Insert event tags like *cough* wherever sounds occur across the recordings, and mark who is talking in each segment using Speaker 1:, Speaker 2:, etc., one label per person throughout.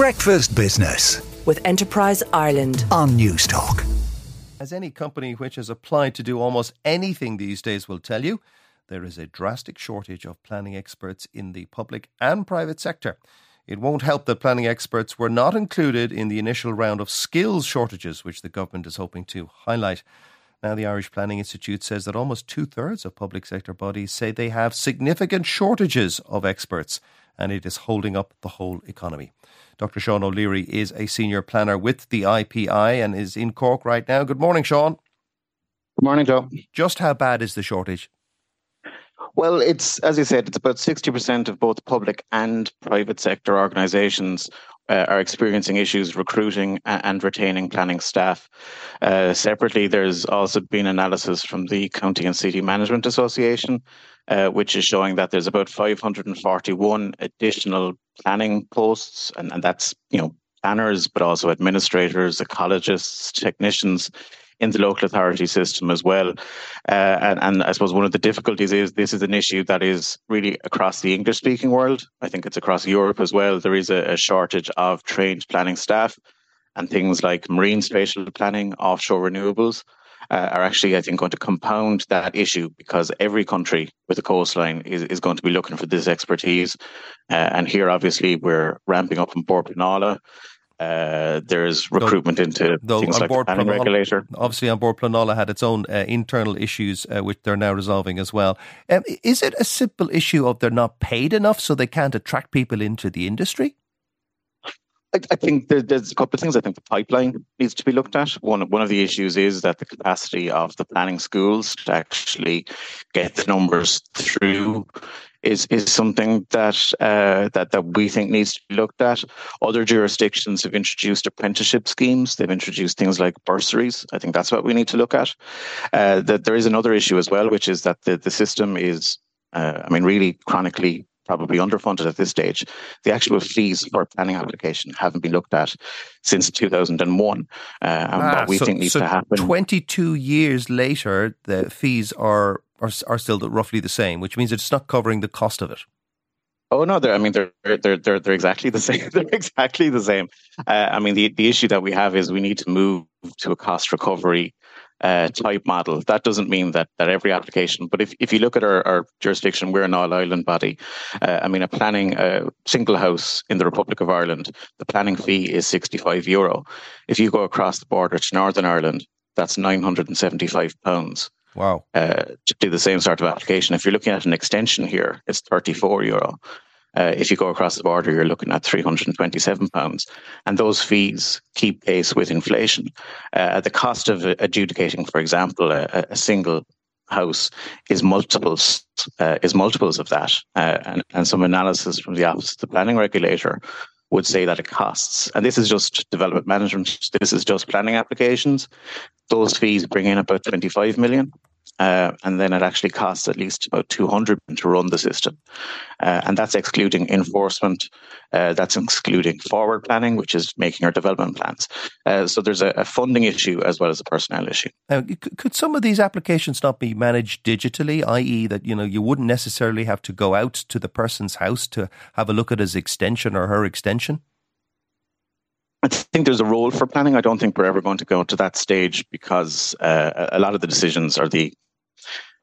Speaker 1: Breakfast Business
Speaker 2: with Enterprise Ireland
Speaker 1: on Newstalk.
Speaker 3: As any company which has applied to do almost anything these days will tell you, there is a drastic shortage of planning experts in the public and private sector. It won't help that planning experts were not included in the initial round of skills shortages, which the government is hoping to highlight. Now, the Irish Planning Institute says that almost two thirds of public sector bodies say they have significant shortages of experts, and it is holding up the whole economy. Dr. Sean O'Leary is a senior planner with the IPI and is in Cork right now. Good morning, Sean.
Speaker 4: Good morning, Joe.
Speaker 3: Just how bad is the shortage?
Speaker 4: Well, it's as you said, it's about sixty percent of both public and private sector organisations uh, are experiencing issues recruiting and retaining planning staff. Uh, separately, there's also been analysis from the County and City Management Association, uh, which is showing that there's about 541 additional planning posts, and, and that's you know planners, but also administrators, ecologists, technicians in the local authority system as well. Uh, and, and, I suppose one of the difficulties is this is an issue that is really across the English speaking world. I think it's across Europe as well. There is a, a shortage of trained planning staff and things like marine spatial planning, offshore renewables. Uh, are actually, I think, going to compound that issue because every country with a coastline is, is going to be looking for this expertise. Uh, and here, obviously, we're ramping up in Bord Pleanála. Uh, there's recruitment though, into though things like the planning Pleanála, regulator.
Speaker 3: Obviously, An Bord Pleanála had its own uh, internal issues, uh, which they're now resolving as well. Um, is it a simple issue of they're not paid enough, so they can't attract people into the industry?
Speaker 4: I, I think there, there's a couple of things. I think the pipeline needs to be looked at. One one of the issues is that the capacity of the planning schools to actually get the numbers through is is something that uh, that that we think needs to be looked at. Other jurisdictions have introduced apprenticeship schemes. They've introduced things like bursaries. I think that's what we need to look at. Uh, that there is another issue as well, which is that the the system is, uh, I mean, really chronically probably underfunded at this stage. The actual fees for a planning application haven't been looked at since 2001. Uh, and ah, what we so, think needs
Speaker 3: so
Speaker 4: to happen.
Speaker 3: 22 years later, the fees are are, are still roughly the same, which means it's not covering the cost of it.
Speaker 4: Oh no, they're, I mean they're they're they're they're exactly the *laughs* same. they're exactly the same. Uh, I mean the the issue that we have is we need to move to a cost recovery uh, type model. That doesn't mean that that every application, but if, if you look at our, our jurisdiction, we're an all island body. Uh, I mean, a planning a single house in the Republic of Ireland, the planning fee is sixty five euro. If you go across the border to Northern Ireland, that's nine hundred and seventy five pounds.
Speaker 3: Wow.
Speaker 4: Uh, to do the same sort of application. If you're looking at an extension here, it's 34 euro. Uh, if you go across the border, you're looking at 327 pounds, and those fees keep pace with inflation. Uh, the cost of adjudicating, for example, a, a single house is multiples uh, is multiples of that, uh, and, and some analysis from the Office of the Planning Regulator would say that it costs, and this is just development management, this is just planning applications. Those fees bring in about 25 million. Uh, and then it actually costs at least about 200 to run the system. Uh, and that's excluding enforcement, uh, that's excluding forward planning, which is making our development plans. Uh, so there's a, a, funding issue as well as a personnel issue.
Speaker 3: Now, could some of these applications not be managed digitally, i.e., that you know you wouldn't necessarily have to go out to the person's house to have a look at his extension or her extension?
Speaker 4: I think there's a role for planning. I don't think we're ever going to go to that stage because uh, a lot of the decisions or the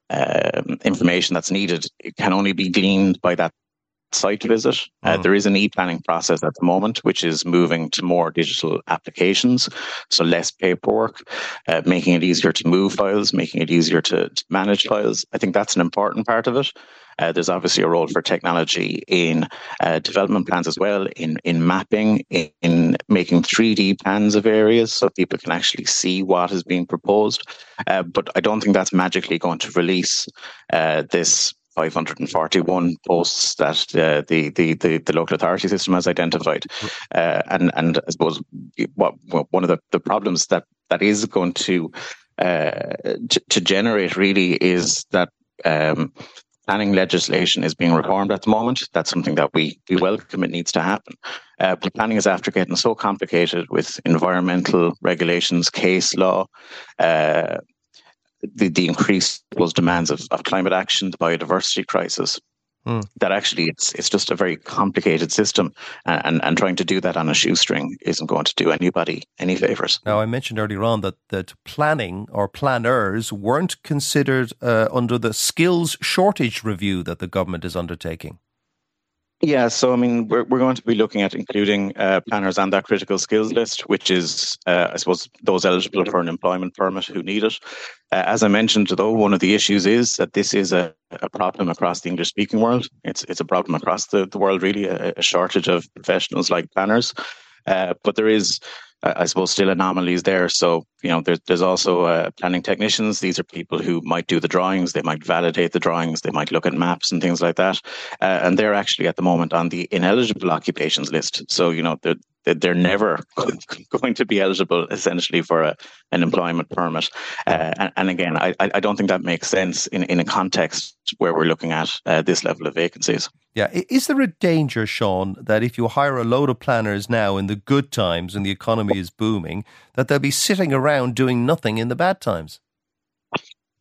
Speaker 4: um, information that's needed it can only be gleaned by that site visit. Uh, mm. there is an e-planning process at the moment, which is moving to more digital applications, so less paperwork, uh, making it easier to move files, making it easier to, to manage files. I think that's an important part of it. Uh, there's obviously a role for technology in uh, development plans as well, in in mapping, in, in, making 3D plans of areas so people can actually see what is being proposed. Uh, but I don't think that's magically going to release uh, this 541 posts that uh, the, the, the the local authority system has identified, uh, and and I suppose what, what, one of the, the problems that that is going to uh, to, to, generate really is that um, planning legislation is being reformed at the moment. That's something that we, we welcome. It needs to happen. Uh, but planning is after getting so complicated with environmental regulations, case law, uh, the, the increased those demands of, of climate action, the biodiversity crisis. Mm. That actually it's it's just a very complicated system, and, and, and trying to do that on a shoestring isn't going to do anybody any favors.
Speaker 3: Now, I mentioned earlier on that that planning or planners weren't considered uh, under the skills shortage review that the government is undertaking.
Speaker 4: Yeah, so I mean, we're we're going to be looking at including uh, planners on that critical skills list, which is, uh, I suppose, those eligible for an employment permit who need it. Uh, as I mentioned, though, one of the issues is that this is a, a problem across the English speaking world. It's it's a problem across the, the world, really, a, a shortage of professionals like planners. Uh, but there is I suppose still anomalies there. So you know, there's there's also uh, planning technicians. These are people who might do the drawings, they might validate the drawings, they might look at maps and things like that, uh, and they're actually at the moment on the ineligible occupations list. So you know, they're they're never *laughs* going to be eligible essentially for a, an employment permit. Uh, and, and, again, I, I don't think that makes sense in, in a context where we're looking at uh, this level of vacancies.
Speaker 3: Yeah. Is there a danger, Sean, that if you hire a load of planners now in the good times and the economy is booming, that they'll be sitting around doing nothing in the bad times?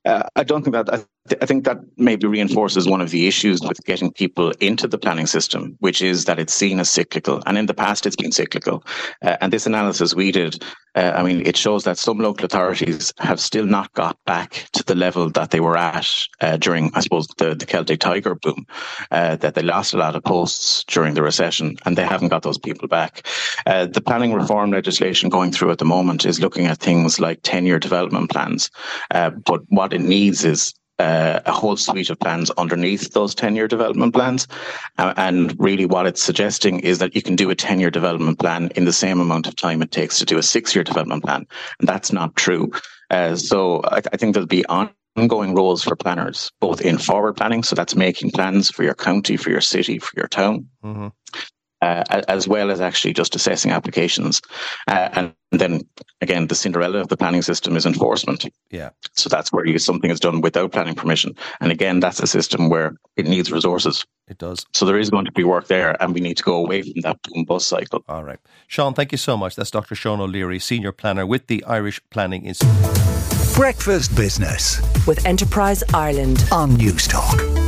Speaker 4: Uh, I don't think that. I, I, think that maybe reinforces one of the issues with getting people into the planning system, which is that it's seen as cyclical. And in the past, it's been cyclical. Uh, and this analysis we did, uh, I mean, it shows that some local authorities have still not got back to the level that they were at uh, during, I suppose, the, the Celtic Tiger boom, uh, that they lost a lot of posts during the recession, and they haven't got those people back. Uh, the planning reform legislation going through at the moment is looking at things like 10 year development plans. but what it needs is uh, a whole suite of plans underneath those 10 year development plans. Uh, and really, what it's suggesting is that you can do a 10 year development plan in the same amount of time it takes to do a six year development plan. And that's not true. Uh, so I, I, think there'll be ongoing roles for planners, both in forward planning, so that's making plans for your county, for your city, for your town. Mm-hmm uh, as well as actually just assessing applications. Uh, and then again, the Cinderella of the planning system is enforcement.
Speaker 3: Yeah.
Speaker 4: So that's where you, something is done without planning permission. And again, that's a system where it needs resources.
Speaker 3: It does.
Speaker 4: So there is going to be work there, and we need to go away from that boom bust cycle.
Speaker 3: All right. Sean, thank you so much. That's Dr. Sean O'Leary, Senior Planner with the Irish Planning Institute.
Speaker 1: Breakfast Business
Speaker 2: with Enterprise Ireland
Speaker 1: on Newstalk.